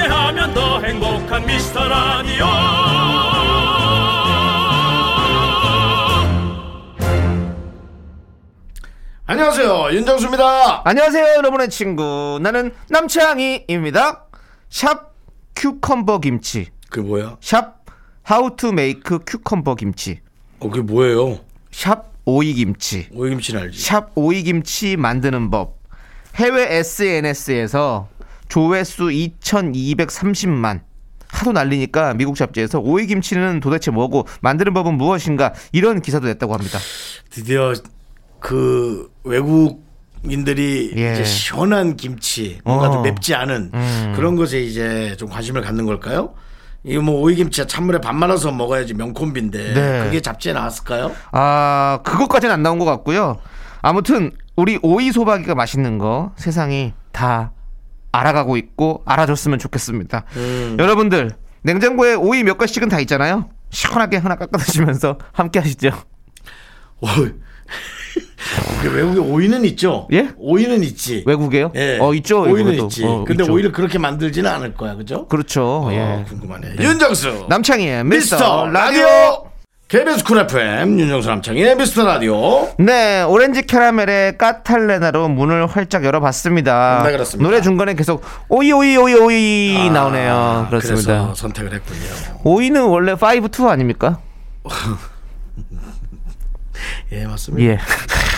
함께하면 더 행복한 미스터 라디오 안녕하세요 윤정수입니다. 안녕하세요, 여러분의 친구. 나는 남창희입니다. 샵 cucumber 김치. 그게 뭐야? 샵 how to make cucumber 김치. 어 그게 뭐예요? 샵 오이 김치. 오이김치는 알지? 샵 오이 김치 만드는 법. 해외 SNS에서 조회수 2230만. 하도 날리니까 미국 잡지에서 오이 김치는 도대체 뭐고 만드는 법은 무엇인가 이런 기사도 냈다고 합니다. 드디어 그 외국인들이 예. 이제 시원한 김치 뭔가 어. 좀 맵지 않은 음. 그런 것에 이제 좀 관심을 갖는 걸까요? 이거 뭐 오이김치야 찬물에 밥 말아서 먹어야지 명콤비인데 네. 그게 잡지에 나왔을까요? 아, 그것까지는 안 나온 것 같고요. 아무튼 우리 오이 소박이가 맛있는 거 세상이 다 알아가고 있고 알아줬으면 좋겠습니다. 여러분들 냉장고에 오이 몇 가지씩은 다 있잖아요. 시원하게 하나 깎아 드시면서 함께 하시죠. 그 외국에 오이는 있죠? 예? 오이는 있지. 외국에요? 예. 어 있죠. 오이는 외국에도. 있지. 어, 근데 있죠. 오이를 그렇게 만들지는 않을 거야, 그죠? 그렇죠. 어, 예. 궁금하네. 윤정수 남창희의 미스터, 미스터 라디오. 라디오 KBS 쿨 FM 윤정수 남창희의 미스터 라디오 네, 오렌지 캐러멜의 까탈레나로 문을 활짝 열어봤습니다. 네, 그렇습니다. 노래 중간에 계속 오이 오이 오이 오이 나오네요. 아, 그렇습니다. 그래서 선택을 했군요. 오이는 원래 5-2 아닙니까? 예, 맞습니다. 예.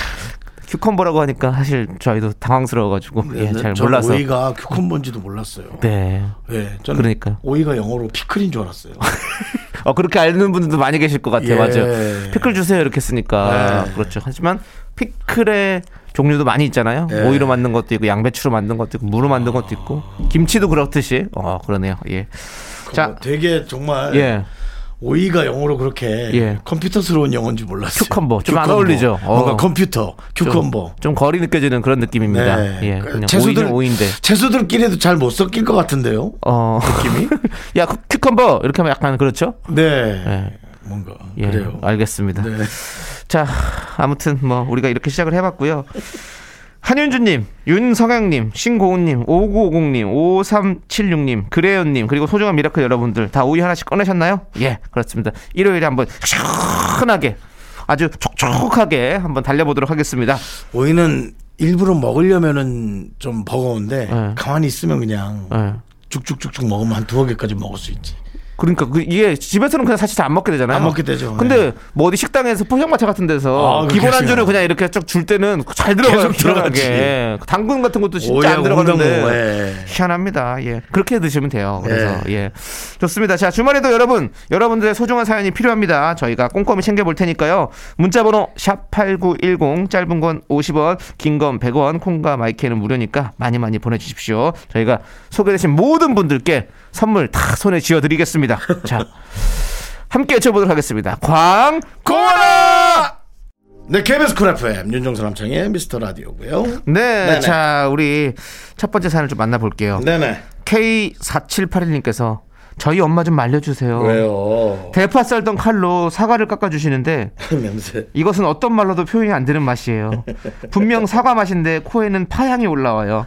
cucumber라고 하니까 사실 저희도 당황스러워가지고 예, 네, 잘 저는 몰라서. 오이가 cucumber인지도 몰랐어요. 네. 예, 저는 그러니까요. 오이가 영어로 피클인 줄 알았어요. 어 그렇게 아는 분들도 많이 계실 것 같아요. 예. 맞아요. 피클 주세요 이렇게 쓰니까 네. 그렇죠. 하지만 피클의 종류도 많이 있잖아요. 예. 오이로 만든 것도 있고 양배추로 만든 것도 있고 무로 만든 것도 있고 김치도 그렇듯이 어 그러네요. 예. 자, 되게 정말 예. 오이가 영어로 그렇게 예. 컴퓨터스러운 영어인 줄 몰랐어요. 큐컴버. 좀안 큐컴버. 어울리죠? 어. 뭔가 컴퓨터, 좀- cucumber. 좀 거리 느껴지는 그런 느낌입니다. 네. 예. 그 그냥 채소들- 오이는 오이인데. 채소들끼리도 잘 못 섞일 것 같은데요. 어. 느낌이? 야, cu- cucumber 이렇게 하면 약간 그렇죠? 네. 예. 뭔가 예. 그래요. 알겠습니다. 네. 자, 아무튼 뭐 우리가 이렇게 시작을 해봤고요. 한윤주님, 윤성향님, 신고은님, 5950님, 5376님, 그래연님, 그리고 소중한 미라클 여러분들 다 오이 하나씩 꺼내셨나요? 예, 그렇습니다. 일요일에 한번 시원하게 아주 촉촉하게 한번 달려보도록 하겠습니다. 오이는 일부러 먹으려면은 좀 버거운데 네. 가만히 있으면 그냥 예. 쭉쭉쭉쭉 먹으면 한 두어 개까지 먹을 수 있지. 그러니까 그 이게 집에서는 그냥 사실 잘 안 먹게 되잖아요. 안 먹게 되죠. 근데 네. 뭐 어디 식당에서 포장마차 같은 데서 아, 기본 안주를? 그냥 이렇게 쭉 줄 때는 잘 들어가요. 계속 들어가지. 시원하게. 당근 같은 것도 진짜 오이하고 안 들어가는데 예. 희한합니다. 예. 그렇게 드시면 돼요. 그래서 네. 예. 좋습니다. 자, 주말에도 여러분, 여러분들의 소중한 사연이 필요합니다. 저희가 꼼꼼히 챙겨 볼 테니까요. 문자 번호 샵8910 짧은 건 50원, 긴 건 100원, 콩과 마이 K는 무료니까 많이 많이 보내 주십시오. 저희가 소개되신 모든 분들께 선물 다 손에 쥐어 드리겠습니다. 자. 함께 외쳐보도록 하겠습니다. 광고라! 네, KBS 쿨 FM 윤정수 남창희의 미스터 라디오고요. 네, 네네. 자, 우리 첫 번째 사연을 좀 만나볼게요. 네네. K4781님께서 저희 엄마 좀 말려주세요. 왜요? 대파 썰던 칼로 사과를 깎아주시는데. 이것은 어떤 말로도 표현이 안 되는 맛이에요. 분명 사과 맛인데 코에는 파향이 올라와요.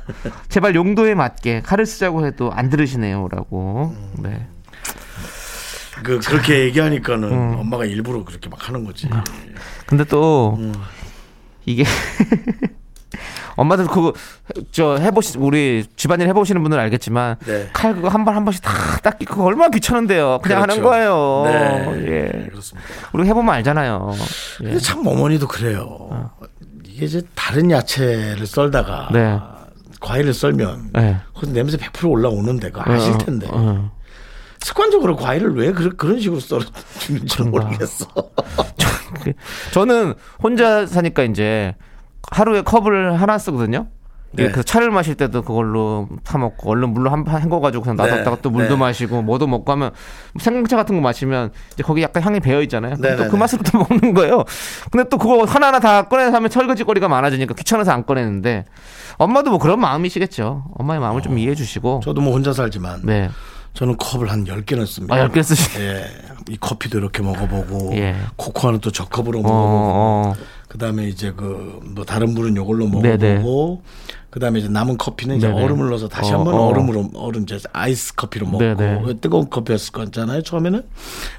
제발 용도에 맞게 칼을 쓰자고 해도 안 들으시네요라고. 네. 그 그렇게 얘기하니까는 음. 엄마가 일부러 그렇게 막 하는 거지. 근데 또 음. 이게 엄마들 그거 저 해보시 우리 집안일 해보시는 분들은 알겠지만 네. 칼 그거 한 번 한 번씩 다 닦기 그거 얼마나 귀찮은데요. 그냥 하는 그렇죠. 거예요. 네, 예. 그렇습니다. 우리 해보면 알잖아요. 예. 근데 참 어머니도 그래요. 이게 이제 다른 야채를 썰다가 네. 과일을 썰면 네. 그 냄새 100% 올라오는 데가 아실 어, 텐데 어. 습관적으로 과일을 왜 그런 그런 식으로 썰어주는지. 모르겠어. 그- 저는 혼자 사니까 이제 하루에 컵을 하나 쓰거든요. 네. 예, 그 차를 마실 때도 그걸로 타 먹고 얼른 물로 한판 헹궈가지고 그냥 놔뒀다가 네. 또 물도 네. 마시고 뭐도 먹고 하면 생강차 같은 거 마시면 이제 거기 약간 향이 배어 있잖아요. 네, 또 네, 그 네. 맛으로 또 먹는 거예요. 근데 또 그거 하나하나 다 꺼내서 하면 설거지거리가 많아지니까 귀찮아서 안 꺼내는데 엄마도 뭐 그런 마음이시겠죠. 엄마의 마음을 좀 이해해 주시고. 저도 뭐 혼자 살지만 네. 저는 컵을 한 10개는 씁니다. 아, 10개 쓰시. 예. 이 커피도 이렇게 먹어보고 예. 코코아는 또 저 컵으로 어, 먹어보고 어. 그 다음에 이제 그 뭐 다른 물은 요걸로 네네. 먹어보고 그 다음에 이제 남은 커피는 이제 네네. 얼음을 넣어서 다시 어, 한번 어. 얼음으로 얼음 이제 아이스 커피로 먹고 네네. 뜨거운 커피였을 거잖아요 처음에는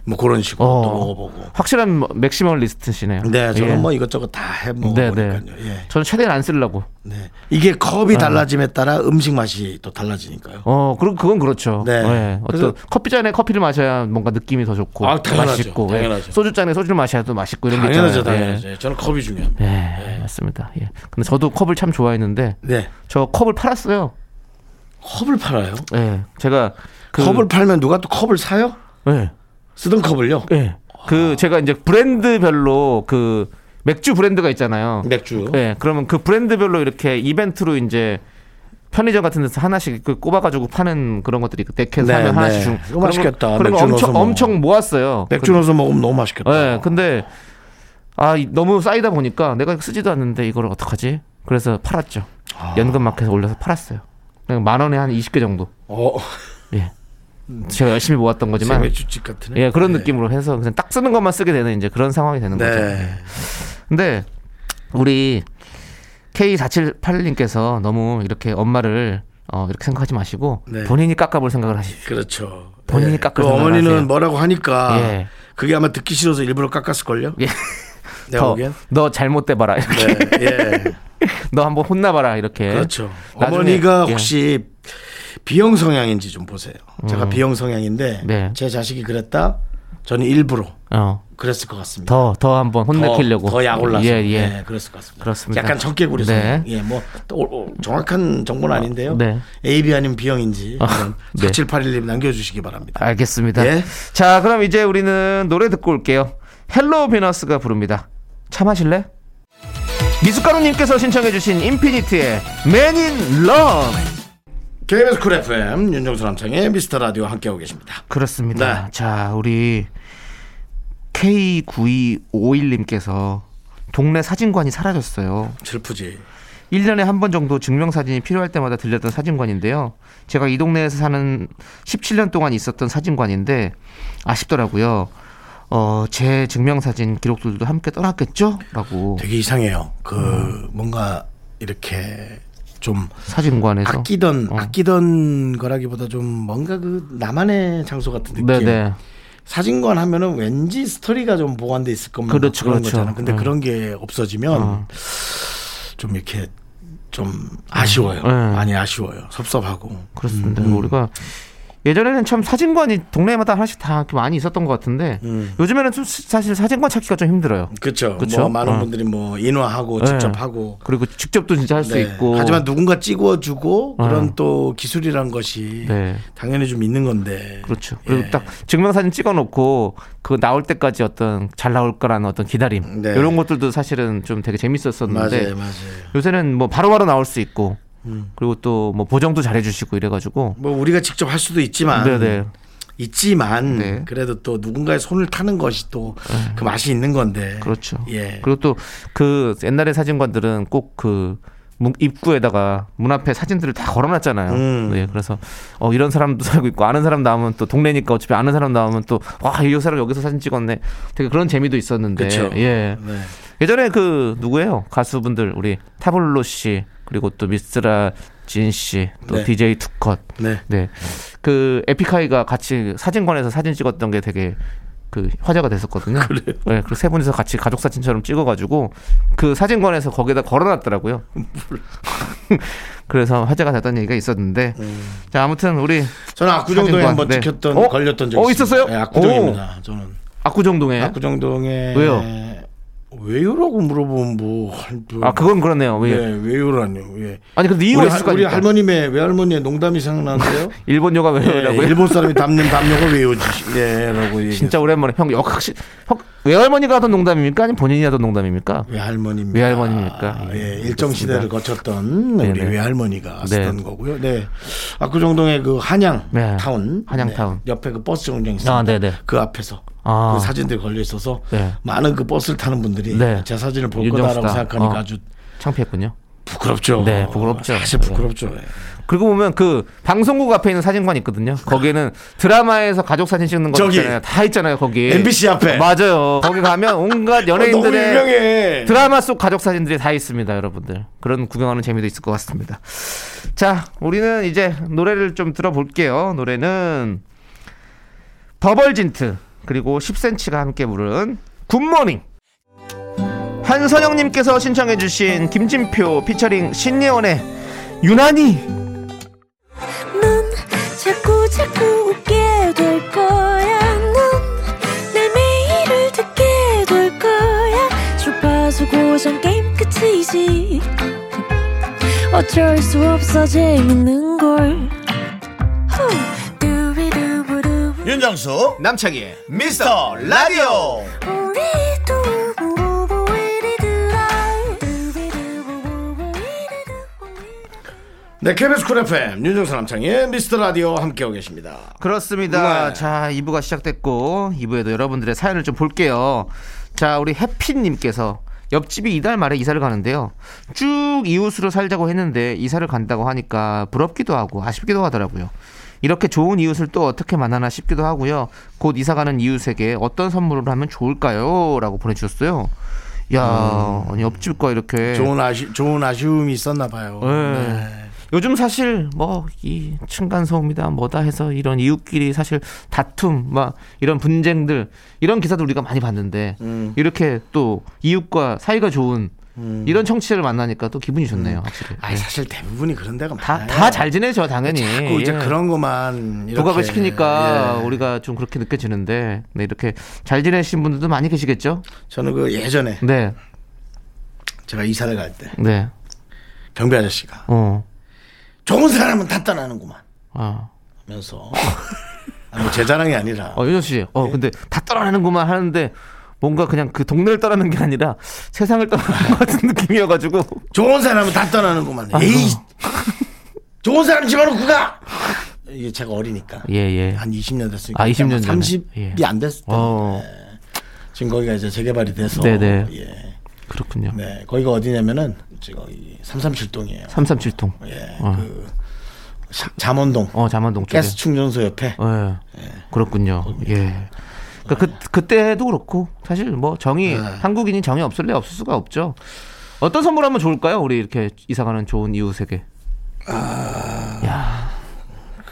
뭐 그런 식으로 어. 또 먹어보고 확실한 뭐 maximalist시네요. 네 저는 예. 뭐 이것저것 다해 네, 먹어보니까요 네. 예. 저는 최대한 안 쓰려고. 네. 이게 컵이 달라짐에 따라 음식 맛이 또 달라지니까요 어, 그리고 그건 그렇죠. 네. 예. 그래서- 어떤 커피 잔에 커피를 마셔야 뭔가 느낌이 더 좋고 아, 당연하죠. 맛있고 예. 당연하죠. 소주 잔에 소주를 마셔야 또 맛있고 이런 게 당연하죠 있잖아요. 당연하죠 예. 저는 컵이 중요합니다 예. 예, 맞습니다. 예. 근데 저도 컵을 참 좋아했는데 네 저 컵을 팔았어요. 컵을 팔아요 예. 제가 그 컵을 팔면 누가 또 컵을 사요 예. 쓰던 컵을요 예. 그 제가 이제 브랜드별로 그 맥주 브랜드가 있잖아요. 맥주 예. 그러면 그 브랜드별로 이렇게 이벤트로 이제 편의점 같은 데서 하나씩 그 꼽아가지고 파는 그런 것들이 그 넥해 네, 사면 하나씩 네. 중 이거 맛있겠다. 넣어서 엄청 먹어. 엄청 모았어요. 맥주 넣어서 먹으면 너무 맛있겠다 예, 근데 아 이- 너무 쌓이다 보니까 내가 쓰지도 않는데 이걸 어떡하지? 그래서 팔았죠. 아. 연금마켓에 올려서 팔았어요. 만 원에 한 20개 정도. 어 예. 제가 열심히 모았던 거지만 예, 그런 느낌으로 해서 그냥 딱 쓰는 것만 쓰게 되는 이제 그런 상황이 되는 거죠. 네 근데 우리 K478님께서 너무 이렇게 엄마를 어, 이렇게 생각하지 마시고 네. 본인이 깎아볼 생각을 하십시오. 그렇죠 본인이 예. 깎을 그 생각을 어머니는 하세요. 뭐라고 하니까 예. 그게 아마 듣기 싫어서 일부러 깎았을걸요 예. 내가 더, 보기엔 너 잘못돼봐라. 이렇게. 네, 예. 너 한번 혼나봐라. 이렇게. 그렇죠. 나중에- 어머니가 예. 혹시 B형 성향인지 좀 보세요. 제가 B형 성향인데 음. 네. 제 자식이 그랬다. 저는 일부러 어. 그랬을 것 같습니다. 더, 더 한번 혼내키려고. 더, 더 약올라서 예, 예. 네, 그랬을 것 같습니다. 그렇습니다. 약간 적개구리 네. 예, 뭐 또, 어, 정확한 정보는 아닌데요. 네. A, B 아니면 B형인지 아, 네. 4781님 남겨주시기 바랍니다. 알겠습니다. 예. 자, 그럼 이제 우리는 노래 듣고 올게요. 헬로 비너스가 부릅니다. 차 마실래? 미숫가루님께서 신청해주신 인피니트의 Man in Love. KBS 쿨 FM 윤정수 남창희의 미스터 라디오 함께하고 계십니다. 그렇습니다. 네. 자, 우리 K9251님께서 동네 사진관이 사라졌어요. 슬프지. 1년에 한 번 정도 증명사진이 필요할 때마다 들렸던 사진관인데요. 제가 이 동네에서 사는 17년 동안 있었던 사진관인데 아쉽더라고요. 어, 제 증명사진 기록들도 함께 떠났겠죠? 라고 되게 이상해요. 그 음. 뭔가 이렇게 좀 사진관에서. 아끼던 어. 아끼던 거라기보다 좀 뭔가 그 나만의 장소 같은 느낌. 네네. 사진관 하면은 왠지 스토리가 좀 보관돼 있을 것만 그렇죠, 그런 그렇죠. 거잖아. 근데 어. 그런 게 없어지면 어. 좀 이렇게 좀 아쉬워요. 네. 많이 아쉬워요. 섭섭하고. 그렇습니다. 음, 음. 우리가 예전에는 참 사진관이 동네마다 하나씩 다 많이 있었던 것 같은데 음. 요즘에는 좀 사실 사진관 찾기가 좀 힘들어요. 그렇죠. 뭐 많은 어. 분들이 뭐 인화하고 네. 직접 하고. 그리고 직접도 진짜 할수 네. 있고. 하지만 누군가 찍어주고 그런 어. 또 기술이란 것이 네. 당연히 좀 있는 건데. 그렇죠. 그리고 예. 딱 증명사진 찍어놓고 그 나올 때까지 어떤 잘 나올 거라는 어떤 기다림 네. 이런 것들도 사실은 좀 되게 재밌었었는데 맞아요, 맞아요. 요새는 뭐 바로바로 나올 수 있고 음. 그리고 또 뭐 보정도 잘해주시고 이래가지고 뭐 우리가 직접 할 수도 있지만 네네 있지만 네. 그래도 또 누군가의 손을 타는 것이 또 그 맛이 있는 건데. 그렇죠. 예. 그리고 또 그 옛날의 사진관들은 꼭그 입구에다가 문 앞에 사진들을 다 걸어놨잖아요. 음. 네, 그래서 어 이런 사람도 살고 있고 아는 사람 나오면 또 동네니까 어차피 아는 사람 나오면 또와이 사람 여기서 사진 찍었네. 되게 그런 재미도 있었는데. 그렇죠. 예. 네. 예전에 그 누구예요? 가수분들 우리 타블로 씨 그리고 또 미스라 진 씨, 또 네. DJ 투컷. 네. 네. 그 에픽하이가 같이 사진관에서 사진 찍었던 게 되게 그 화제가 됐었거든요. 그래요? 네, 그리고 세 분이서 같이 가족 사진처럼 찍어가지고 그 사진관에서 거기다 걸어놨더라고요. 그래서 화제가 됐다는 얘기가 있었는데, 자 아무튼 우리 저는 압구정동에 한번 네. 찍혔던 어? 걸렸던 적이 어, 있었어요? 네, 압구정입니다. 저는 압구정동에 압구정동에 왜요? 왜요라고 물어보면 뭐. 아 그건 그렇네요. 왜? 네, 왜요라뇨. 예. 아니 근데 이유가 우리, 있을 할- 거 우리? 할머님의 외할머니의 농담이 생각나는데요. 일본 요가 예, 왜요라고요? 일본 사람이 담는 담요가 왜요지? 예라고 얘기. 진짜 오랜만에 형 역시 형 외할머니가 하던 농담입니까? 아니면 본인이 하던 농담입니까? 외할머니입니다. 외할머니입니까? 아, 예, 예, 일정. 시대를 거쳤던 우리 네네. 외할머니가 네. 쓰던 거고요. 네. 압구정동의 그 한양 네. 타운, 한양 타운. 네. 옆에 그 버스 정류장 있습니다. 아, 네네. 그 앞에서 아. 그 사진들이 걸려 있어서 네. 많은 그 버스를 타는 분들이 네. 제 사진을 볼 윤정수다. 거다라고 생각하니까 어. 아주 창피했군요. 부끄럽죠. 네, 부끄럽죠. 사실 부끄럽죠. 예. 그리고 보면 그 방송국 앞에 있는 사진관 있거든요. 거기는 드라마에서 가족 사진 찍는 거 저기. 있잖아요. 다 있잖아요, 거기. MBC 앞에. 맞아요. 거기 가면 온갖 어, 너무 연예인들의 유명해. 드라마 속 가족 사진들이 다 있습니다, 여러분들. 그런 구경하는 재미도 있을 것 같습니다. 자, 우리는 이제 노래를 좀 들어볼게요. 노래는 더벌진트 그리고 10cm가 함께 부른 굿모닝. 한선영님께서 신청해주신 김진표 피처링 신예원의 유난히 넌 자꾸 자꾸 웃게 될 거야. 넌내 매일을 듣게 될 거야. 주파수 고정 게임 끝이지. 어쩔 수 없어 재밌는 걸. 윤정수 남창희의 미스터 라디오. 네, KBS 쿨 FM 윤정수 남창희의 미스터 라디오 함께하고 계십니다. 그렇습니다. 네. 자, 2부가 시작됐고 2부에도 여러분들의 사연을 좀 볼게요. 자, 우리 해피님께서 옆집이 이달 말에 이사를 가는데요. 쭉 이웃으로 살자고 했는데 이사를 간다고 하니까 부럽기도 하고 아쉽기도 하더라고요. 이렇게 좋은 이웃을 또 어떻게 만나나 싶기도 하고요. 곧 이사 가는 이웃에게 어떤 선물을 하면 좋을까요? 라고 보내주셨어요. 야, 아니, 옆집과 이렇게 음. 좋은 아쉬 좋은 아쉬움이 있었나 봐요. 네. 요즘 사실 뭐 이 층간 소음이다 뭐다 해서 이런 이웃끼리 사실 다툼 막 이런 분쟁들 이런 기사도 우리가 많이 봤는데 음. 이렇게 또 이웃과 사이가 좋은 이런 청취자를 만나니까 또 기분이 좋네요 확실히 음. 아니 사실 대부분이 그런 데가 다 많아요. 다 잘 지내죠 당연히 자꾸 이제 예. 그런 것만 부각을 시키니까 예. 우리가 좀 그렇게 느껴지는데 네, 이렇게 잘 지내신 분들도 많이 계시겠죠 저는 그 예전에 네 제가 이사를 갈 때 네. 경비 아저씨가 어. 좋은 사람은 다 떠나는구만 아. 하면서 아, 뭐제 자랑이 아니라 어, 윤정 씨. 어, 근데 다 떠나는구만 하는데 뭔가 그냥 그 동네를 떠나는 게 아니라 세상을 떠나는 것 같은 느낌이어가지고. 좋은 사람은 다 떠나는구만. 아, 에이 좋은 사람 집어넣고 가. 이게 제가 어리니까 예, 예. 한 20년 됐으니까 아, 20년 전에. 30이 예. 안 됐을 때 어, 지금 거기가 이제 재개발이 돼서 네네. 예. 그렇군요. 네 거기가 어디냐면은 지금 337동이에요. 337통. 예, 어. 그 자- 잠원동 어, 잠안동 쪽에. 가스 충전소 옆에 예. 그렇군요. 예. 그러니까 그, 그때도 그렇고 사실 뭐 정이 네. 한국인이 정이 없을래 없을 수가 없죠. 어떤 선물하면 좋을까요? 우리 이렇게 이사가는 좋은 이웃에게. 야,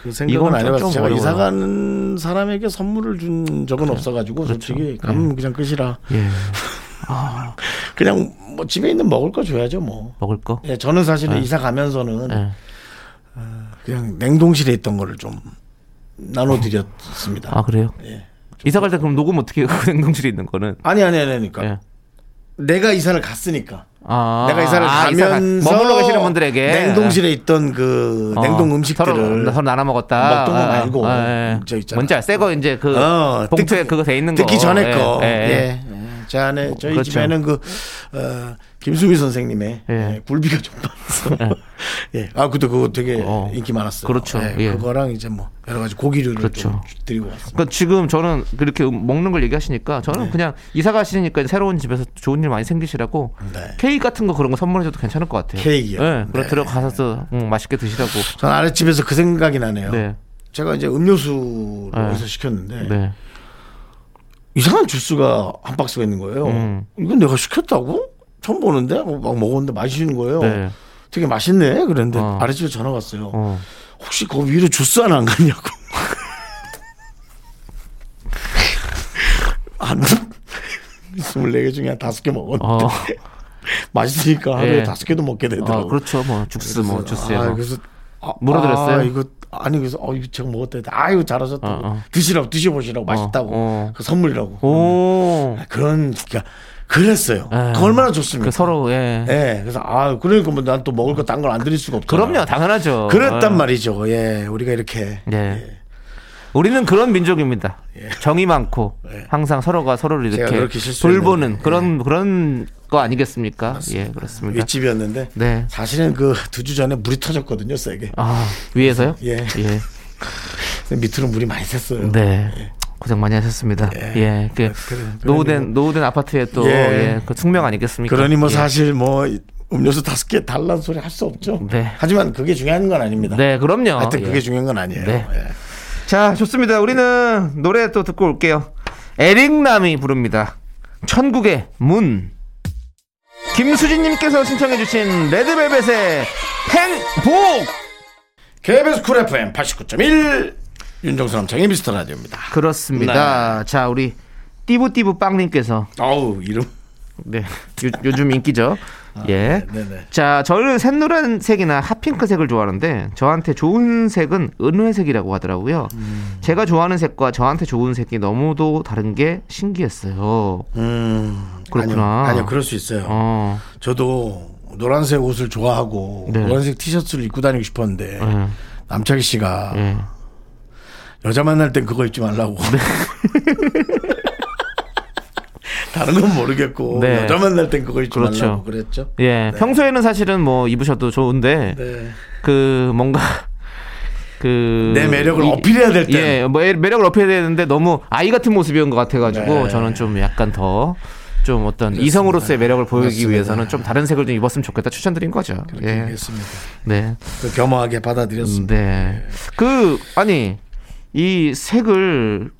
그 생각은 안 좀- 해봤어요. 좀 제가. 이사 가는 사람에게 선물을 준 적은 없어가지고 솔직히 가면 그냥 끝이라 예. 그냥 뭐 집에 있는 먹을 거 줘야죠 뭐. 먹을 거. 예, 저는 사실은 이사 가면서는 예. 그냥 냉동실에 있던 거를 좀 나눠드렸습니다. 아 그래요? 예. 이사 갈 때 그럼 녹음 어떻게 해요? 그 냉동실에 있는 거는. 아니 아니 아니 그러니까 예. 내가 이사를 갔으니까 아, 내가 이사를 아, 이사 가- 가면서 머물러 계시는 분들에게 냉동실에 있던 그 어, 냉동 음식들을 서로, 서로 나눠 먹었다. 먹던 거 말고 예. 저 있잖아. 뭔지 알? 새거 이제 그 어, 봉투에 듣기- 그거 돼 있는 듣기 거. 전에 예, 거. 예, 예. 예. 예. 제 안에 저희 그렇죠. 집에는 그 어, 김수미 선생님의 예. 예, 굴비가 좀 많아서 예. 아 그때 그거 되게 어. 인기 많았어요. 그렇죠. 예, 예. 그거랑 이제 뭐 여러 가지 고기류를 그렇죠. 좀 드리고 왔습니다. 그러니까 지금 저는 그렇게 음- 먹는 걸 얘기하시니까 네. 저는 그냥 이사 가시니까 새로운 집에서 좋은 일 많이 생기시라고 네. 케이크 같은 거 그런 거 선물해줘도 괜찮을 것 같아요. 케이크요? 네. 그래 네. 들어가서 음, 맛있게 드시라고. 전 아랫집에서 그 생각이 나네요. 네. 제가 이제 음료수를 네. 어디서 시켰는데 네. 이상한 주스가 한 박스가 있는 거예요. 음. 이건 내가 시켰다고? 처음 보는데 하고 막 먹었는데 맛있는 거예요. 네. 되게 맛있네. 그랬는데 어. 아랫집에 전화 왔어요. 어. 혹시 그 위로 주스 하나 안 갔냐고. 한 24개 중에 한 5개 먹었는데 어. 맛있으니까 하루에 예. 다섯 개도 먹게 되더라고요. 아, 그렇죠. 뭐 주스 뭐 그래서, 주스에 아, 뭐. 그래서 아, 물어드렸어요? 아, 이거 아니 그래서 어 이거 제가 먹었다 했더니 아유 잘하셨다고 어, 어. 드시라고 드셔 보시라고 맛있다고 어. 그 선물이라고 오. 그런 그러니까 그랬어요. 예. 그 얼마나 좋습니까? 그 서로 예. 예, 그래서 아 그러니까 뭐 난 또 먹을 거 딴 걸 안 드릴 수가 없죠. 그럼요, 당연하죠. 그랬단 예. 말이죠. 예, 우리가 이렇게 예. 우리는 그런 민족입니다. 정이 많고 항상 서로가 서로를 예. 이렇게. 돌보는 그런 그런 거 아니겠습니까? 예, 그렇습니다. 윗집이었는데 네. 사실은 그 두 주 전에 물이 터졌거든요, 세게. 아, 위에서요? 예. 예. 밑으로 물이 많이 샜어요. 네. 고생 많이 하셨습니다. 예. 그 그래, 노후된 노후된 아파트에 또 예. 예. 그 숙명 아니겠습니까? 그러니 뭐 예. 사실 뭐 음료수 다섯 개 달라는 소리 할 수 없죠. 네. 하지만 그게 중요한 건 아닙니다. 네, 그럼요. 하여튼 예. 그게 중요한 건 아니에요. 네. 예. 자, 좋습니다. 우리는 노래 또 듣고 올게요. 에릭남이 부릅니다. 천국의 문. 김수진님께서 신청해주신 레드벨벳의 행복! KBS 쿨 FM 89.1 윤정수 남창희의 미스터 라디오입니다. 그렇습니다. 자, 우리 띠부띠부 빵님께서 아우 이름. 네, 요, 요즘 인기죠. 예. 네네. 자, 저는 샛노란색이나 hot pink색을 좋아하는데 저한테 좋은 색은 은회색이라고 하더라고요. 제가 좋아하는 색과 저한테 좋은 색이 너무도 다른 게 신기했어요. 음, 그렇구나. 아니요, 아니요, 그럴 수 있어요. 어, 저도 노란색 옷을 좋아하고 네. 노란색 티셔츠를 입고 다니고 싶었는데 예, 남창희 씨가 예. 여자 만날 땐 그거 입지 말라고. 네. 다른 건 모르겠고 네. 여자 만날 땐 그거 입지 그렇죠. 말라고 그랬죠. 예, 평소에는 사실은 뭐 입으셔도 좋은데 네. 그 뭔가 그 내 매력을 이- 어필해야 될 때. 예, 뭐 애- 매력을 어필해야 되는데 너무 아이 같은 모습이온 것 같아가지고 네. 저는 좀 약간 더 좀 어떤 이성으로서의 매력을 보이기 그렇습니다. 위해서는 좀 다른 색을 좀 입었으면 좋겠다 추천드린 거죠. 그렇게 예. 네. 그 겸허하게 받아들였습니다. 네. 그 아니 이 색을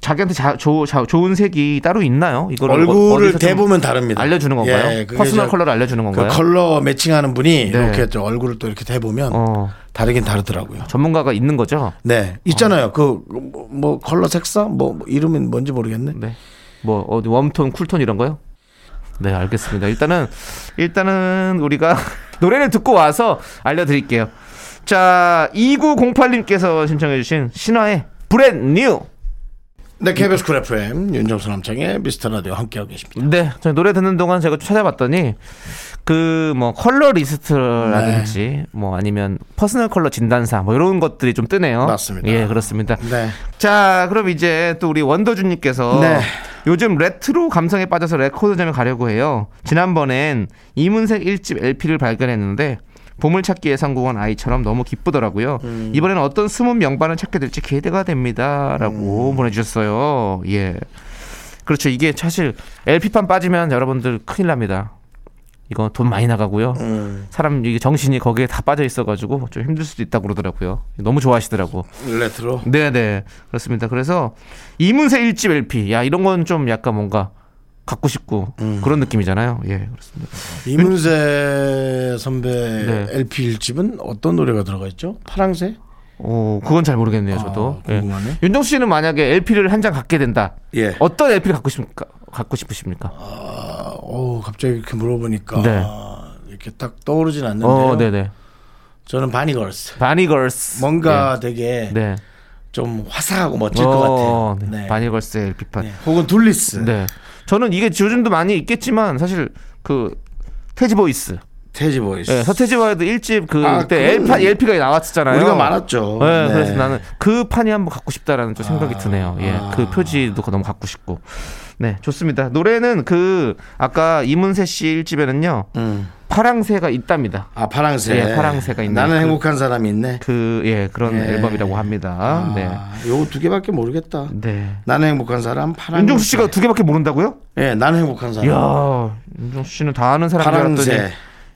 자기한테 자, 조, 자, 좋은 색이 따로 있나요? 이걸 얼굴을 대보면 다릅니다. 알려주는 건가요? 예, personal 저- color를 알려주는 그 건가요? color matching하는 분이 네. 이렇게 저 얼굴을 또 이렇게 대보면 어, 다르긴 다르더라고요. 전문가가 있는 거죠? 네, 있잖아요. 그뭐 컬러 색상 뭐, 뭐 이름이 뭔지 모르겠네. 네. 뭐 어디 warm tone, cool tone 이런 거요? 네, 알겠습니다. 일단은 일단은 우리가 노래를 듣고 와서 알려드릴게요. 자, 2908님께서 신청해주신 신화의 Brand New. 네, KBS 쿨 FM 윤정수 남창희의 미스터 라디오 함께하고 계십니다. 네, 저 노래 듣는 동안 제가 찾아봤더니 그 뭐 colorist라든지 네. 뭐 아니면 personal color 진단사 뭐 이런 것들이 좀 뜨네요. 맞습니다. 예, 그렇습니다. 네, 자, 그럼 이제 또 우리 원더주님께서 네. 요즘 레트로 감성에 빠져서 레코드점에 가려고 해요. 지난번엔 이문세 1집 LP를 발견했는데 보물찾기에 성공한 아이처럼 너무 기쁘더라고요. 음. 이번에는 어떤 숨은 명반을 찾게 될지 기대가 됩니다라고 음. 보내주셨어요. 예, 그렇죠. 이게 사실 LP판 빠지면 여러분들 큰일 납니다. 이거 돈 많이 나가고요. 음. 사람 이게 정신이 거기에 다 빠져 있어가지고 좀 힘들 수도 있다고 그러더라고요. 너무 좋아하시더라고. 레트로. 네네 그렇습니다. 그래서 이문세 일집 LP 야 이런 건 좀 약간 뭔가 갖고 싶고 음. 그런 느낌이잖아요. 예 그렇습니다. 이문세 선배 네. LP 1집은 어떤 노래가 들어가 있죠? 파랑새? 어 그건 잘 모르겠네요. 저도. 아, 궁금하네. 예. 윤정수 씨는 만약에 LP를 한 장 갖게 된다. 예. 어떤 LP를 갖고 싶습니까? 갖고 싶으십니까? 아, 오, 갑자기 이렇게 물어보니까 네. 이렇게 딱 떠오르진 않는데요. 어 네네. 저는 바니걸스. 바니걸스. 뭔가 되게 예. 네. 좀 화사하고 멋질 것 어, 같아요. 네. 네. 바니걸스 LP판. 네. 혹은 둘리스. 네. 저는 이게 요즘도 많이 있겠지만 사실 그 태지 보이스. 태지 보이스. 예, 서태지와도 1집 그 아, 그때 그건 LP, LP가 나왔었잖아요. 우리가 많았죠. 네, 네. 그래서 나는 그 판이 한번 갖고 싶다라는 좀 생각이 아, 드네요. 예, 아. 그 표지도 너무 갖고 싶고. 네, 좋습니다. 노래는 그 아까 이문세 씨 1집에는요. 음. 파랑새가 있답니다. 아, 파랑새. 예, 파랑새가 있는 나는 그- 행복한 사람이 있네. 그 예, 그런 예. 앨범이라고 합니다. 네. 아, 요거 두 개밖에 모르겠다. 네. 나는 행복한 사람, 파랑새. 윤정수 씨가 두 개밖에 모른다고요? 예, 나는 행복한 사람. 이야, 윤정수 씨는 다 아는 사람인 줄 파랑새.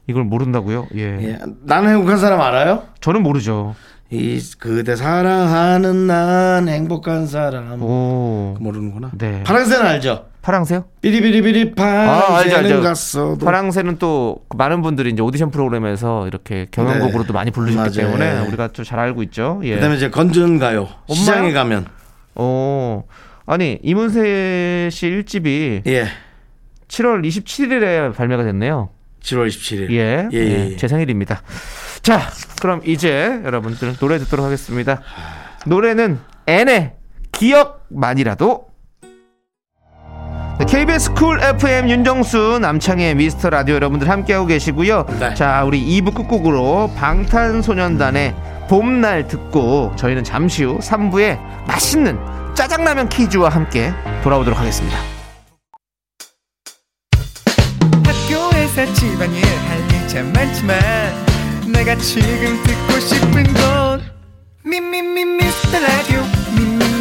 이걸 모른다고요? 예. 예, 나는 행복한 사람 알아요? 저는 모르죠. 이 그대 사랑하는 난 행복한 사람. 오. 모르는구나. 네. 파랑새는 알죠? 파랑새요? 삐리비리비리 아, 파랑새는 알죠. 갔어도 파랑새는 또그 많은 분들이 이제 오디션 프로그램에서 이렇게 경연곡으로도 많이 부르셨기 네. 맞아요. 때문에 우리가 좀잘 알고 있죠. 예. 그다음에 이제 건전가요. 시장에 가면 어. 아니, 이문세 씨 1집이 예. 7월 27일에 발매가 됐네요. 7월 27일. 예. 예, 예, 예. 제 생일입니다. 자, 그럼 이제 여러분들 노래 듣도록 하겠습니다. 노래는 N의 기억만이라도 KBS 쿨 FM 윤정수 남창희의 미스터 라디오 여러분들 함께하고 계시고요. 네. 자, 우리 2부 끝곡으로 방탄소년단의 봄날 듣고 저희는 잠시 후 3부에 맛있는 짜장라면 퀴즈와 함께 돌아오도록 하겠습니다. 학교에서 집안일 할일참 많지만 내가 지금 듣고 싶은 건 미미미 미스터 라디오 미미미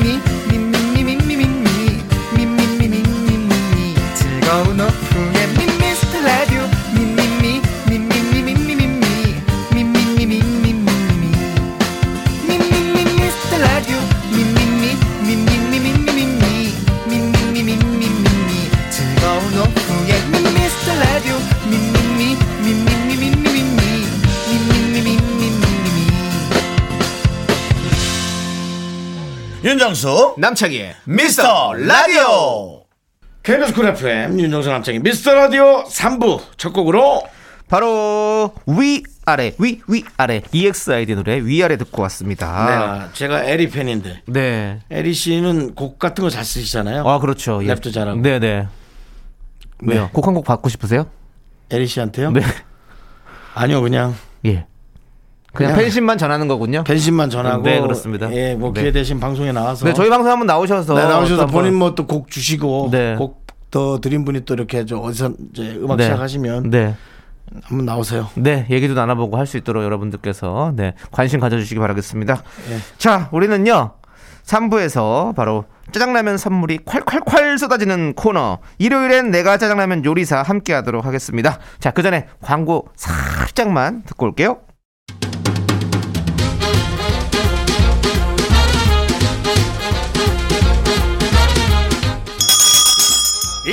윤정수 남창희의 미스터 라디오 KBS 쿨 FM 윤정수 남창희 미스터 라디오 3부 첫 곡으로 바로 위 아래 위 위 아래 EXID 노래 위 아래 듣고 왔습니다. 네, 제가 LE 팬인데 네. LE 씨는 곡 같은 거 잘 쓰시잖아요. 아 그렇죠. 랩도 잘하고. 네, 네. 왜요? 곡한 곡 받고 싶으세요? LE 씨한테요? 네. 아니요, 그냥 예. 그냥 그냥- 팬심만 전하는 거군요. 팬심만 전하고. 네, 그렇습니다. 예, 뭐 네. 기회 되신 방송에 나와서. 네, 저희 방송 한번 나오셔서 네, 나오셔서 본인 뭐 또 곡 주시고 네. 곡더 드린 분이 또 이렇게 저 어디서 이제 음악 네. 시작하시면 네. 한번 나오세요. 네, 얘기도 나눠보고 할 수 있도록 여러분들께서 네, 관심 가져주시기 바라겠습니다. 네. 자, 우리는요, 3부에서 바로 짜장라면 선물이 콸콸콸 쏟아지는 코너. 일요일엔 내가 짜장라면 요리사 함께 하도록 하겠습니다. 자, 그 전에 광고 살짝만 듣고 올게요.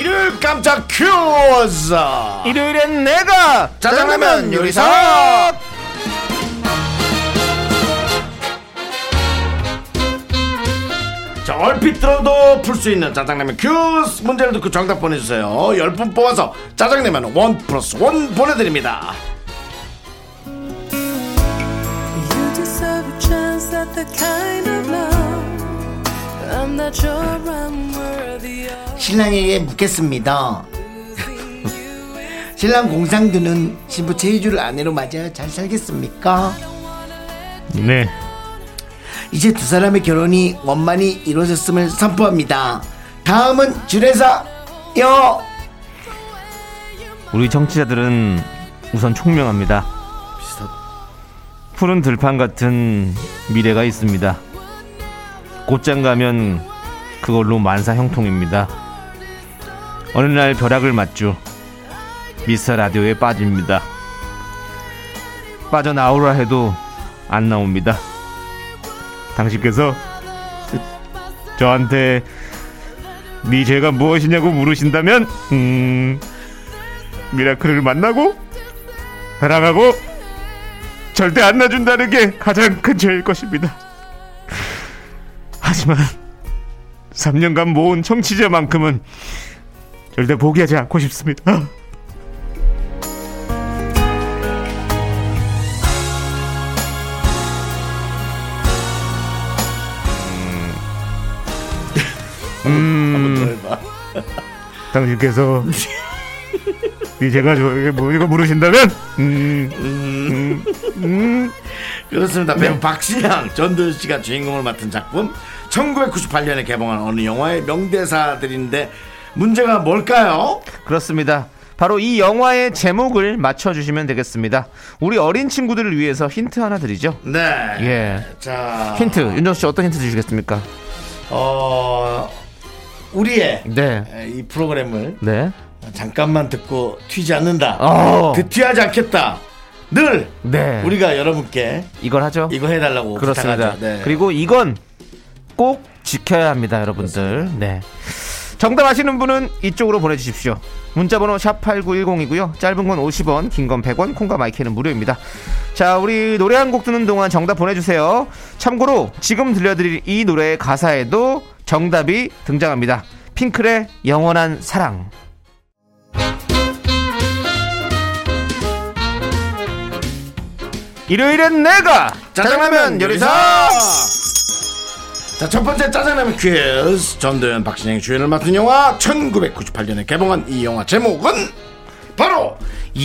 일요일 깜짝 퀴즈! 일요일엔 내가 짜장라면 요리사! 자, 얼핏 들어도 풀 수 있는 짜장라면 퀴즈 문제를 듣고 정답 보내주세요. 10분 뽑아서 짜장라면 one plus one 보내드립니다. You deserve a chance at the kind of love 신랑에게 묻겠습니다. 신랑 공상두는 신부 제주를 아내로 맞아 잘 살겠습니까? 네. 이제 두 사람의 결혼이 원만히 이루어졌음을 선포합니다. 다음은 주례사요. 우리 정치자들은 우선 총명합니다. 푸른 들판 같은 미래가 있습니다. 곧장 가면 그걸로 만사 형통입니다. 어느 날 벼락을 맞죠. 미스터 라디오에 빠집니다. 빠져나오라 해도 안 나옵니다. 당신께서 저한테 네 죄가 무엇이냐고 물으신다면 음 미라클을 만나고 사랑하고 절대 안 놔준다는 게 가장 큰 죄일 것입니다. 하지만 3년간 모은 청취자만큼은 절대 포기하지 않고 싶습니다. 음, 당신께서 이 제가 저에게 뭐 이거 물으신다면? 음, 그렇습니다. 배우 박신양, 전도연 씨가 주인공을 맡은 작품 1998년에 개봉한 어느 영화의 명대사들인데 문제가 뭘까요? 그렇습니다. 바로 이 영화의 제목을 맞춰주시면 되겠습니다. 우리 어린 친구들을 위해서 힌트 하나 드리죠. 네. 예. 자, 힌트, 윤정수 씨 어떤 힌트 주시겠습니까? 어, 우리의 네. 이 프로그램을 네. 잠깐만 듣고 튀지 않는다. 어. 그 튀하지 않겠다. 늘 네. 우리가 여러분께 이걸 하죠. 이거 해달라고 그렇습니다. 네. 그리고 이건 꼭 지켜야 합니다, 여러분들. 네. 정답 아시는 분은 이쪽으로 보내주십시오. 문자번호 샵8910이고요. 짧은 건 50원, 긴 건 100원, 콩과 마이크는 무료입니다. 자, 우리 노래 한 곡 듣는 동안 정답 보내주세요. 참고로 지금 들려드릴 이 노래의 가사에도 정답이 등장합니다. 핑클의 영원한 사랑. 일요일엔 내가 짜장라면 요리사 자, 첫 번째 짜장라면 퀴즈. 전도연 박신영이 주연을 맡은 영화 1998년에 개봉한 이 영화 제목은 바로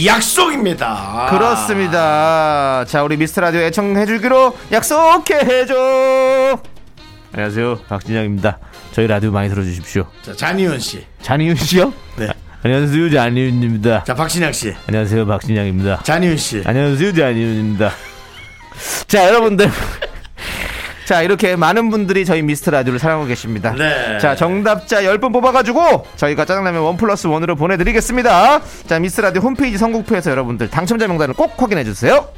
약속입니다. 그렇습니다. 자, 우리 미스터 라디오 애청해 주기로 약속해줘. 안녕하세요. 박진영입니다. 저희 라디오 많이 들어주십시오. 자, 잔이윤 씨. 잔이윤 씨요? 네. 안녕하세요. 잔이윤입니다. 자, 박신영 씨. 안녕하세요. 박진영입니다. 잔이윤 씨. 안녕하세요. 잔이윤입니다. 자, 여러분들. 자, 이렇게 많은 분들이 저희 미스터 라디오를 사랑하고 계십니다. 네. 자, 정답자 10분 뽑아가지고 저희가 짜장라면 원 플러스 원으로 보내드리겠습니다. 자, 미스터 라디오 홈페이지 선곡표에서 여러분들 당첨자 명단을 꼭 확인해주세요.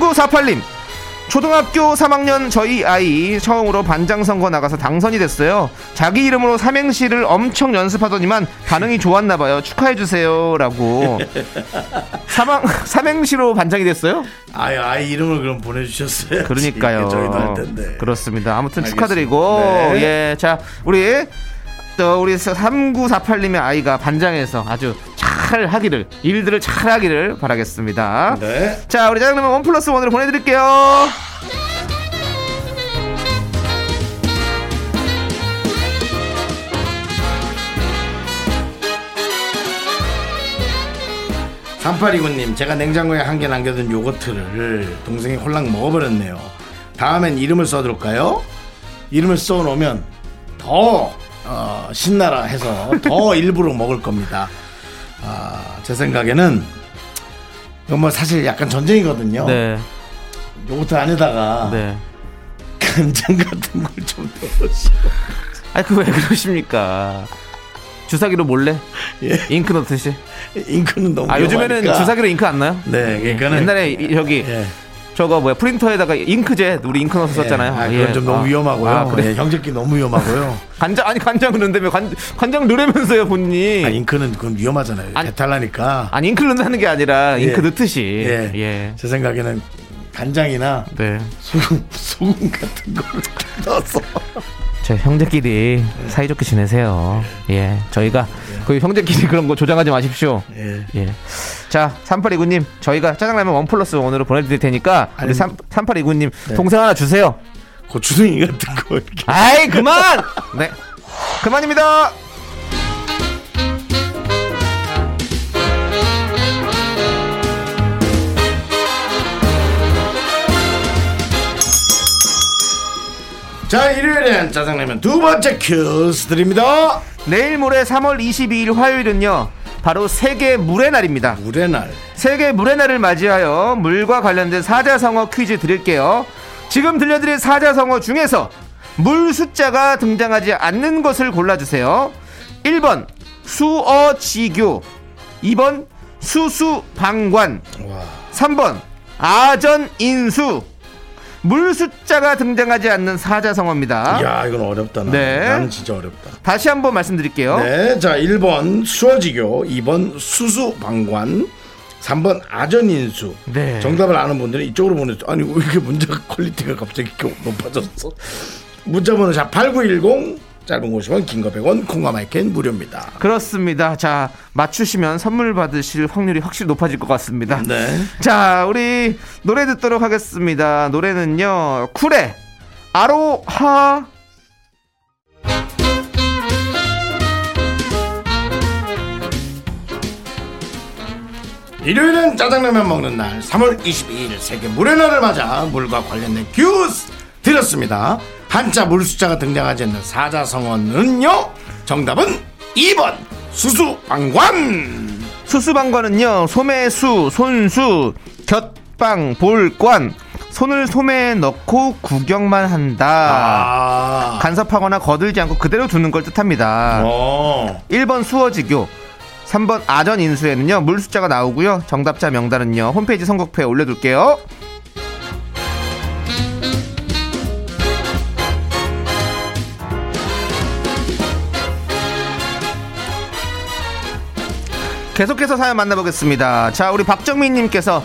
3948님 초등학교 3학년 저희 아이 처음으로 반장 선거 나가서 당선이 됐어요. 자기 이름으로 삼행시를 엄청 연습하더니만 반응이 좋았나 봐요. 축하해 주세요라고. 삼행 삼행시로 반장이 됐어요? 아이, 아이 이름을 그럼 보내 주셨어요. 그러니까요. 저희도 할 텐데. 그렇습니다. 아무튼 알겠습니다. 축하드리고 네. 예, 자 우리 또 우리 3948님의 아이가 반장에서 아주 잘 하기를 일들을 잘 하기를 바라겠습니다. 네. 자 우리 짜장라면 원 플러스 원으로 보내드릴게요. 삼팔이구님 제가 냉장고에 한 개 남겨둔 요거트를 동생이 홀랑 먹어버렸네요 다음엔 이름을 써둘까요? 이름을 써놓으면 더 어, 신나라 해서 더 일부러 먹을 겁니다 아, 제 생각에는 이건 뭐 사실 약간 전쟁이거든요 네, 요거트 안에다가 네. 간장 같은 걸 좀 넣으시고 아니 그 왜 그러십니까? 주사기로 몰래 예. 잉크 넣듯이. 잉크는 너무 아 요즘에는 위험하니까. 주사기로 잉크 안 나요? 네 그러니까는 옛날에 이- 여기 예. 저거 뭐야 프린터에다가 잉크젯 우리 잉크 넣어서 썼잖아요. 아, 그건 예. 좀 너무 아. 위험하고요 아, 그래. 예, 형제끼리 너무 위험하고요 간장 아니 간장 넣는다며 간 간장 넣으면서요 본인이. 아, 잉크는 그건 위험하잖아요. 아니- 배탈 나니까. 아니 잉크 넣는다는 게 아니라 잉크 예. 넣듯이. 예. 예. 제 생각에는 간장이나 네. 소금, 소금 같은 좀 넣어서. 저 형제끼리 사이좋게 지내세요. 예. 저희가 그 형제끼리 그런 거 조장하지 마십시오. 예. 예. 자, 3829님, 저희가 짜장라면 원 플러스 원으로 보내드릴 테니까, 우리 아니, 3, 3829님, 네. 동생 하나 주세요. 고추등이 같은 거 이렇게. 아이, 그만! 네. 그만입니다! 자, 일요일엔 짜장라면 두 번째 큐스 드립니다. 내일 모레 3월 22일 화요일은요, 바로 세계 물의 날입니다. 물의 날. 세계 물의 날을 맞이하여 물과 관련된 사자성어 퀴즈 드릴게요. 지금 들려드릴 사자성어 중에서 물 숫자가 등장하지 않는 것을 골라주세요. 1번 수어지교 2번 수수방관 3번 아전인수 물 수 자가 등장하지 않는 사자성어입니다. 이야, 이건 어렵다. 나. 네. 나는 진짜 어렵다. 다시 한번 말씀드릴게요. 네. 자, 1번 수어지교, 2번 수수방관, 3번 아전인수. 네. 정답을 아는 분들은 이쪽으로 보내줘. 아니, 왜 이렇게 문자 quality가 갑자기 이렇게 높아졌어? 문자번호 sharp 8910, 짧은 50원, 긴 거 100원, 콩과 마이크는 무료입니다. 그렇습니다. 자, 맞추시면 선물 받으실 확률이 확실히 높아질 것 같습니다. 네. 자, 우리 노래 듣도록 하겠습니다. 노래는요, 쿨의 아로하. 일요일은 짜장라면 먹는 날 3월 22일 세계 물의 날을 맞아 물과 관련된 큐스 드렸습니다 한자 물 숫자가 등장하지 않는 사자성어는요 정답은 2번 수수방관 수수방관은요, 소매수, 손수, 곁방, 볼관, 손을 소매에 넣고 구경만 한다. 아 간섭하거나 거들지 않고 그대로 두는 걸 뜻합니다. 어. 1번 수어지교, 3번 아전인수에는요, 물 숫자가 나오고요. 정답자 명단은요, 홈페이지 선곡표에 올려둘게요. 계속해서 사연 만나보겠습니다. 자, 우리 박정민님께서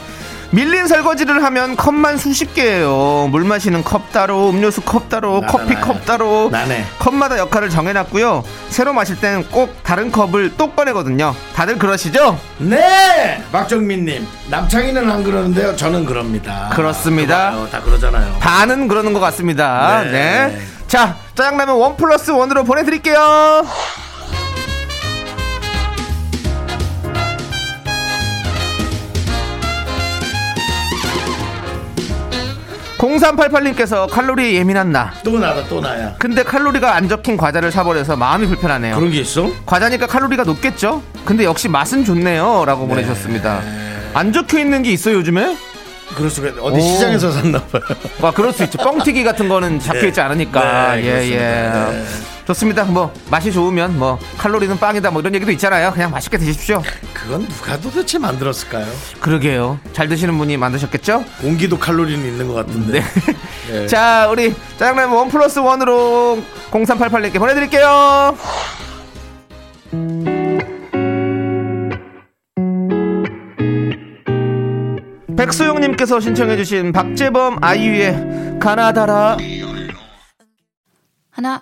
밀린 설거지를 하면 컵만 수십 개예요. 물 마시는 컵 따로, 음료수 컵 따로, 나나, 커피 나야. 컵 따로. 나네. 컵마다 역할을 정해놨고요. 새로 마실 땐 꼭 다른 컵을 또 꺼내거든요. 다들 그러시죠? 네! 박정민님, 남창희는 안 그러는데요. 저는 그럽니다. 그렇습니다. 그봐요, 다 그러잖아요. 반은 그러는 것 같습니다. 네. 네. 자, 짜장라면 원 플러스 원으로 보내드릴게요. 0388님께서 칼로리 예민한 나. 또 나다, 또 나야. 근데 칼로리가 안 적힌 과자를 사버려서 마음이 불편하네요. 그런 게 있어? 과자니까 칼로리가 높겠죠? 근데 역시 맛은 좋네요. 라고 보내주셨습니다. 안 적혀 있는 게 있어요, 요즘에? 그럴 수가 있- 어디 오. 시장에서 샀나 봐요. 아, 그럴 수 있죠. 뻥튀기 같은 거는 잡혀 있지 않으니까. 네, 예. 예. 네. 좋습니다. 뭐, 맛이 좋으면 뭐, 칼로리는 빵이다 뭐 이런 얘기도 있잖아요. 그냥 맛있게 드십시오. 그건 누가 도대체 만들었을까요? 그러게요. 잘 드시는 분이 만드셨겠죠? 공기도 칼로리는 있는 것 같은데. 예. 자, 우리 짜장라면 원 플러스 원으로 0388님께 보내드릴게요. 백소영님께서 신청해주신 박재범 아이유의 가나다라 하나,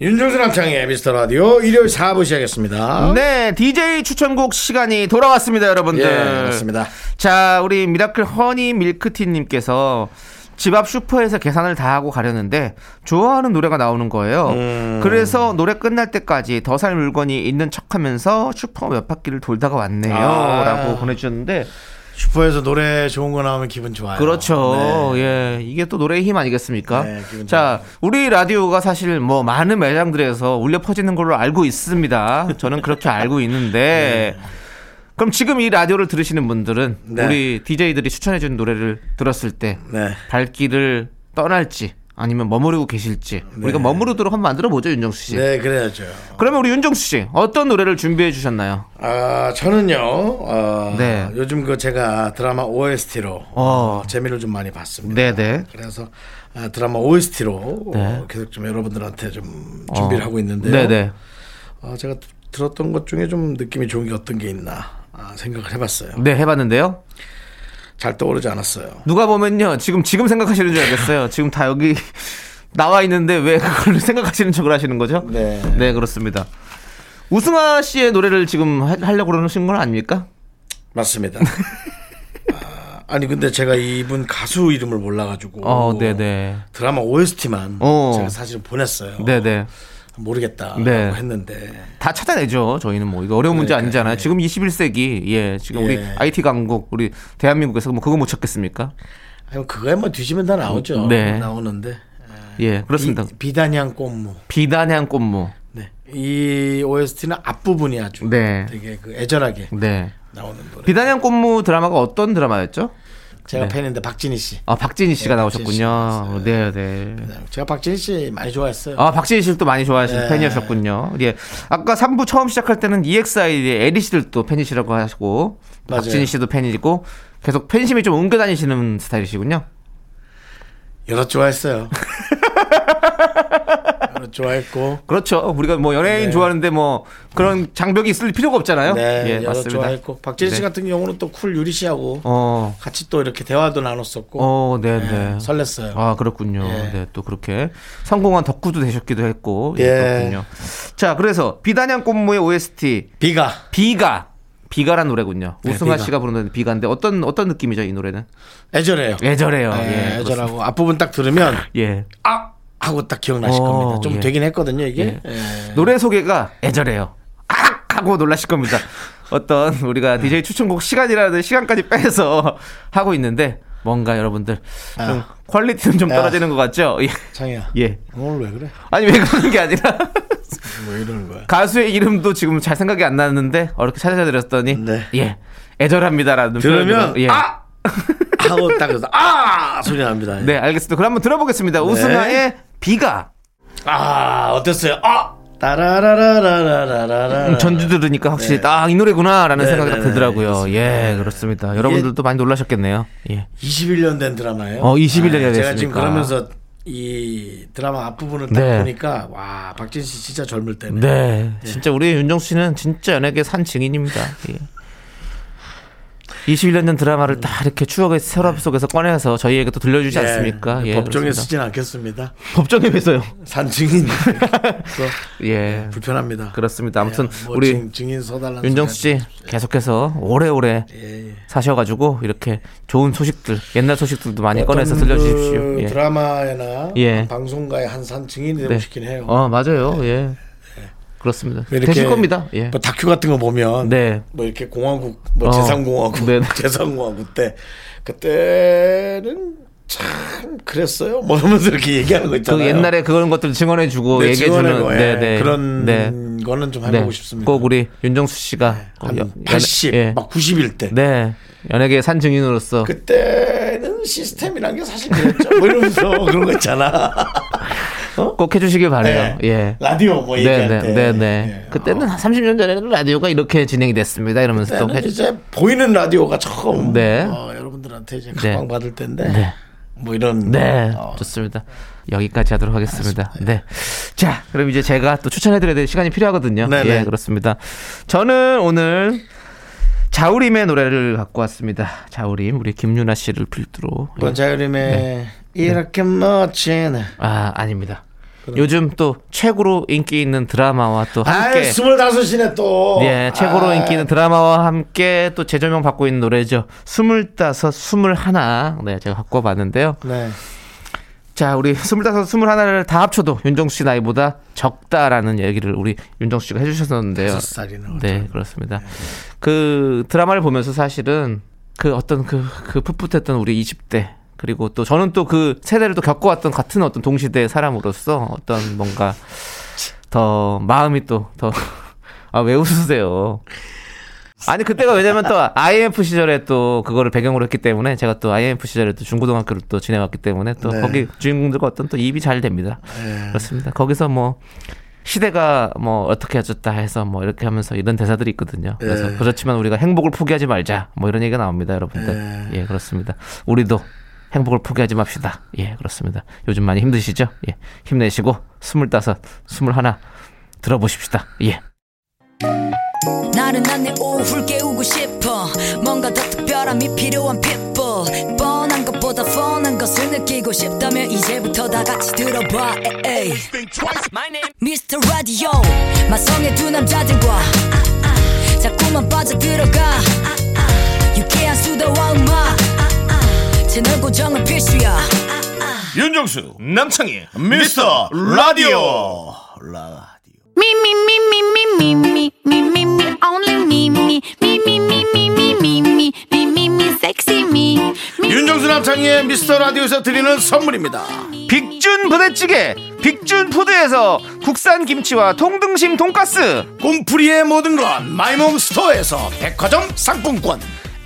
윤종수 남창의 미스터 라디오 일요일 4부 시작했습니다. 네, DJ 추천곡 시간이 돌아왔습니다, 여러분들. 예, 그렇습니다. 자, 우리 미라클 허니 밀크티님께서 집 앞 슈퍼에서 계산을 다 하고 가려는데 좋아하는 노래가 나오는 거예요. 음. 그래서 노래 끝날 때까지 더 살 물건이 있는 척하면서 슈퍼 몇 바퀴를 돌다가 왔네요. 아. 라고 보내주셨는데 슈퍼에서 노래 좋은 거 나오면 기분 좋아요. 그렇죠. 네. 예. 이게 또 노래의 힘 아니겠습니까? 네, 자, 우리 라디오가 사실 뭐 많은 매장들에서 울려 퍼지는 걸로 알고 있습니다. 저는 그렇게 알고 있는데 그럼 지금 이 라디오를 들으시는 분들은 네. 우리 DJ들이 추천해 준 노래를 들었을 때 네. 발길을 떠날지 아니면 머무르고 계실지 우리가 머무르도록 한번 만들어 보죠, 윤정수 씨. 네, 그래야죠. 그러면 우리 윤정수 씨 어떤 노래를 준비해 주셨나요? 아, 저는요, 어, 네. 요즘 그 제가 드라마 OST로 어. 재미를 좀 많이 봤습니다. 네, 네. 그래서 아, 드라마 OST로 네. 계속 좀 여러분들한테 좀 준비를 하고 있는데요. 네, 네. 어, 제가 들었던 것 중에 좀 느낌이 좋은 게 어떤 게 있나 아, 생각을 해봤어요. 네, 해 봤는데요. 잘 떠오르지 않았어요. 누가 보면요 지금 지금 생각하시는 줄 알겠어요. 지금 다 여기 나와 있는데 왜 그걸 생각하시는 척을 하시는 거죠? 네. 네 그렇습니다. 우승아 씨의 노래를 지금 하- 하려고 그러신 건 아닙니까? 맞습니다. 아, 니 근데 제가 이분 가수 이름을 몰라가지고 어, 네네, 드라마 OST만 어. 제가 사실 보냈어요. 네네. 모르겠다 네. 했는데 다 찾아내죠. 저희는 뭐 이거 어려운 문제 아니잖아요. 지금 21세기 예 지금 우리 예. IT 강국 우리 대한민국에서 뭐 그거 못 찾겠습니까? 아니, 그거에 뭐 뒤지면 다 나오죠. 네. 나오는데 예 그렇습니다. 비, 단향 꽃무. 비단향 꽃무. 네. 이 OST는 앞부분이 아주 네. 되게 그 애절하게 네. 나오는 노래. 비단향 꽃무 드라마가 어떤 드라마였죠? 제가 네. 팬인데 박진희 씨. 아 박진희 씨가 네, 나오셨군요. 나왔어요. 네, 네. 제가 박진희 씨 많이 좋아했어요. 아, 박진희 씨를 또 많이 좋아하시는 네. 팬이셨군요. 예. 아까 3부 처음 시작할 때는 EXID의 에리 씨를 또 팬이시라고 하시고, 맞아요. 박진희 씨도 팬이고, 계속 팬심이 좀 옮겨 다니시는 스타일이시군요. 여러 좋아했어요. 좋아했고. 그렇죠. 우리가 뭐 연예인 네. 좋아하는데 뭐 그런 장벽이 있을 필요가 없잖아요. 네, 예, 맞습니다. 좋아했고. 박진희 씨 네. 같은 경우는 또 쿨 유리 씨하고 어, 같이 또 이렇게 대화도 나눴었고. 어, 네, 네. 네, 설렜어요. 아, 그렇군요. 예. 네, 또 그렇게 성공한 덕후도 되셨기도 했고. 예, 예. 그렇군요. 자, 그래서 비단양 꽃무의 OST 비가 비가 비가란 노래군요. 네, 우승아 비가. 씨가 부르는 비가인데 어떤 어떤 느낌이죠 이 노래는? 애절해요. 애절해요. 네, 예, 애절하고 앞부분 딱 들으면 예. 아 하고 딱 기억나실 어, 겁니다. 좀 예. 되긴 했거든요 이게. 예. 예. 노래 소개가 애절해요. 악 하고 놀라실 겁니다. 어떤 우리가 DJ 추천곡 시간이라는 시간까지 빼서 하고 있는데 뭔가 여러분들 좀 아. 퀄리티는 좀 야. 떨어지는 것 같죠? 예. 창이야. 예. 오늘 왜 그래? 아니 왜 그러는 게 아니라 왜 이러는 거야? 가수의 이름도 지금 잘 생각이 안 나는데 어렵게 찾아드렸더니 네. 예 애절합니다라는 들으면 예. 아 하고 딱 그래서 아 소리 납니다. 네 알겠습니다. 그럼 한번 들어보겠습니다. 우승아의 비가 아 어땠어요? 아 따라라라라라라라. 음, 전주 들으니까 확실히 딱이 노래구나라는 네, 생각이 네, 딱 네, 들더라고요. 네, 예, 그렇습니다. 여러분들도 많이 놀라셨겠네요. 예. 21년 된 드라마예요. 어, 21 년이 아, 제가. 지금 그러면서 이 드라마 앞부분을 딱 네. 보니까 와 박진 씨 진짜 젊을 때네. 네, 진짜 우리 윤정수 씨는 진짜 연예계 산 증인입니다. 예. 21년 전 드라마를 딱 이렇게 추억의 서랍 속에서 꺼내서 저희에게 또 들려주지 예, 않습니까? 예, 법정에 그렇습니다. 쓰진 않겠습니다. 법정에 뵈서요. 산증인 예, 불편합니다. 그렇습니다. 아무튼 예, 뭐 우리 증, 증인 서달라는 윤정수 씨 계속해서 오래오래 예, 예. 사셔가지고 이렇게 좋은 소식들, 옛날 소식들도 많이 꺼내서 어떤 들려주십시오. 그 예. 드라마나 예. 방송가의 한 산 증인이 되고 네. 싶긴 해요. 어, 맞아요. 예. 그렇습니다. 되실 겁니다. 예. 뭐 다큐 같은 거 보면 네. 뭐 이렇게 공화국 뭐 어. 제3공화국 네. 제3공화국 때 그때는 참 그랬어요. 뭐 이러면서 이렇게 얘기하는 거그 있잖아요. 옛날에 그런 것들 증언해 주고 네, 얘기해 주는 증언하고, 예. 네, 네. 그런 네. 거는 좀 해 보고 네. 싶습니다. 꼭 우리 윤정수 씨가 꼭한 연- 80, 예. 막 90일 때. 네. 연예계 산 증인으로서 그때는 시스템이란 게 사실 그랬죠. 뭐 이러면서 그런 거 있잖아. 꼭 해주시길 바래요. 네. 예. 라디오 뭐 네, 얘기할 네, 때. 네, 네. 예. 그때는 한 30년 전에는 라디오가 이렇게 진행이 됐습니다. 이러면서 또 해주 이제 보이는 라디오가 처음 네. 어, 여러분들한테 이제 네. 각광 받을 때인데 네. 뭐 이런 네, 어, 좋습니다. 여기까지 하도록 하겠습니다. 네. 자, 그럼 이제 제가 또 추천해드려야 될 시간이 필요하거든요. 네네. 예, 그렇습니다. 저는 오늘 자우림의 노래를 갖고 왔습니다. 자우림, 우리 김유나 씨를 필두로. 예. 권자유림의 네. 이렇게 멋진 아, 아닙니다. 요즘 또 최고로 인기 있는 드라마와 또 함께. 아 스물다섯이네 또 예, 최고로 아, 인기 있는 드라마와 함께 또 재조명 받고 있는 노래죠. 스물다섯, 스물하나. 네, 제가 갖고 와봤는데요. 네. 자, 우리 스물다섯, 스물하나를 다 합쳐도 윤정수 씨 나이보다 적다라는 얘기를 우리 윤정수 씨가 해주셨었는데요. 다섯 살이나 네, 그렇습니다. 그 드라마를 보면서 사실은 그 어떤 그, 그 풋풋했던 우리 20대 그리고 또 저는 또 그 세대를 또 겪어왔던 같은 어떤 동시대의 사람으로서 어떤 뭔가 더 마음이 또 더 아 왜 웃으세요? 아니 그때가 왜냐면 또 IMF 시절에 또 그거를 배경으로 했기 때문에 제가 또 IMF 시절에 또 중고등학교를 또 지내왔기 때문에 또 네. 거기 주인공들과 어떤 또 입이 잘 됩니다. 그렇습니다. 거기서 뭐 시대가 뭐 어떻게 해줬다 해서 뭐 이렇게 하면서 이런 대사들이 있거든요. 그래서 네. 그렇지만 우리가 행복을 포기하지 말자 뭐 이런 얘기가 나옵니다, 여러분들. 예, 그렇습니다. 우리도 행복을 포기하지 맙시다. 예, 그렇습니다. 요즘 많이 힘드시죠? 예, 힘내시고 스물다섯, 스물하나 들어보십시다. 예. 나른한 내 오후를 깨우고 싶어 뭔가 더 특별함이 필요한 people 뻔한 것보다 뻔한 것을 느끼고 싶다면 이제부터 다 같이 들어봐 에이. Mr. Radio 마성의 두 남자들과 자꾸만 빠져들어가 유쾌한 수다와 음악 채널 고정은 필수야. 윤정수 남창희 미스터 라디오. me, me, only sexy me. me, 윤정수 남창희의 미스터 라디오에서 드리는 선물입니다. 빅준 부대찌개 빅준 푸드에서 국산 김치와 통등심 돈가스. 꿈풀이의 모든 건 마이몸 스토어에서 백화점 상품권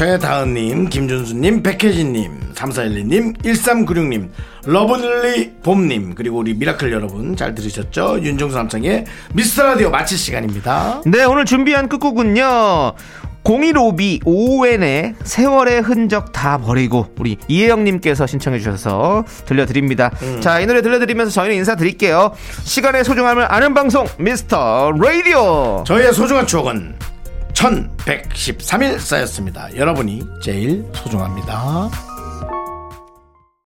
최다은님, 김준수님, 백혜진님, 3412님, 1396님, 러블리 봄님, 그리고 우리 미라클 여러분 잘 들으셨죠? 윤정수 남창희의 미스터라디오 마칠 시간입니다. 네 오늘 준비한 끝곡은요. 015B 오왠의 세월의 흔적 다 버리고 우리 이혜영님께서 신청해 주셔서 들려드립니다. 자 이 노래 들려드리면서 저희는 인사드릴게요. 시간의 소중함을 아는 방송 미스터 라디오. 저희의 소중한 추억은 1113일 쌓였습니다. 여러분이 제일 소중합니다.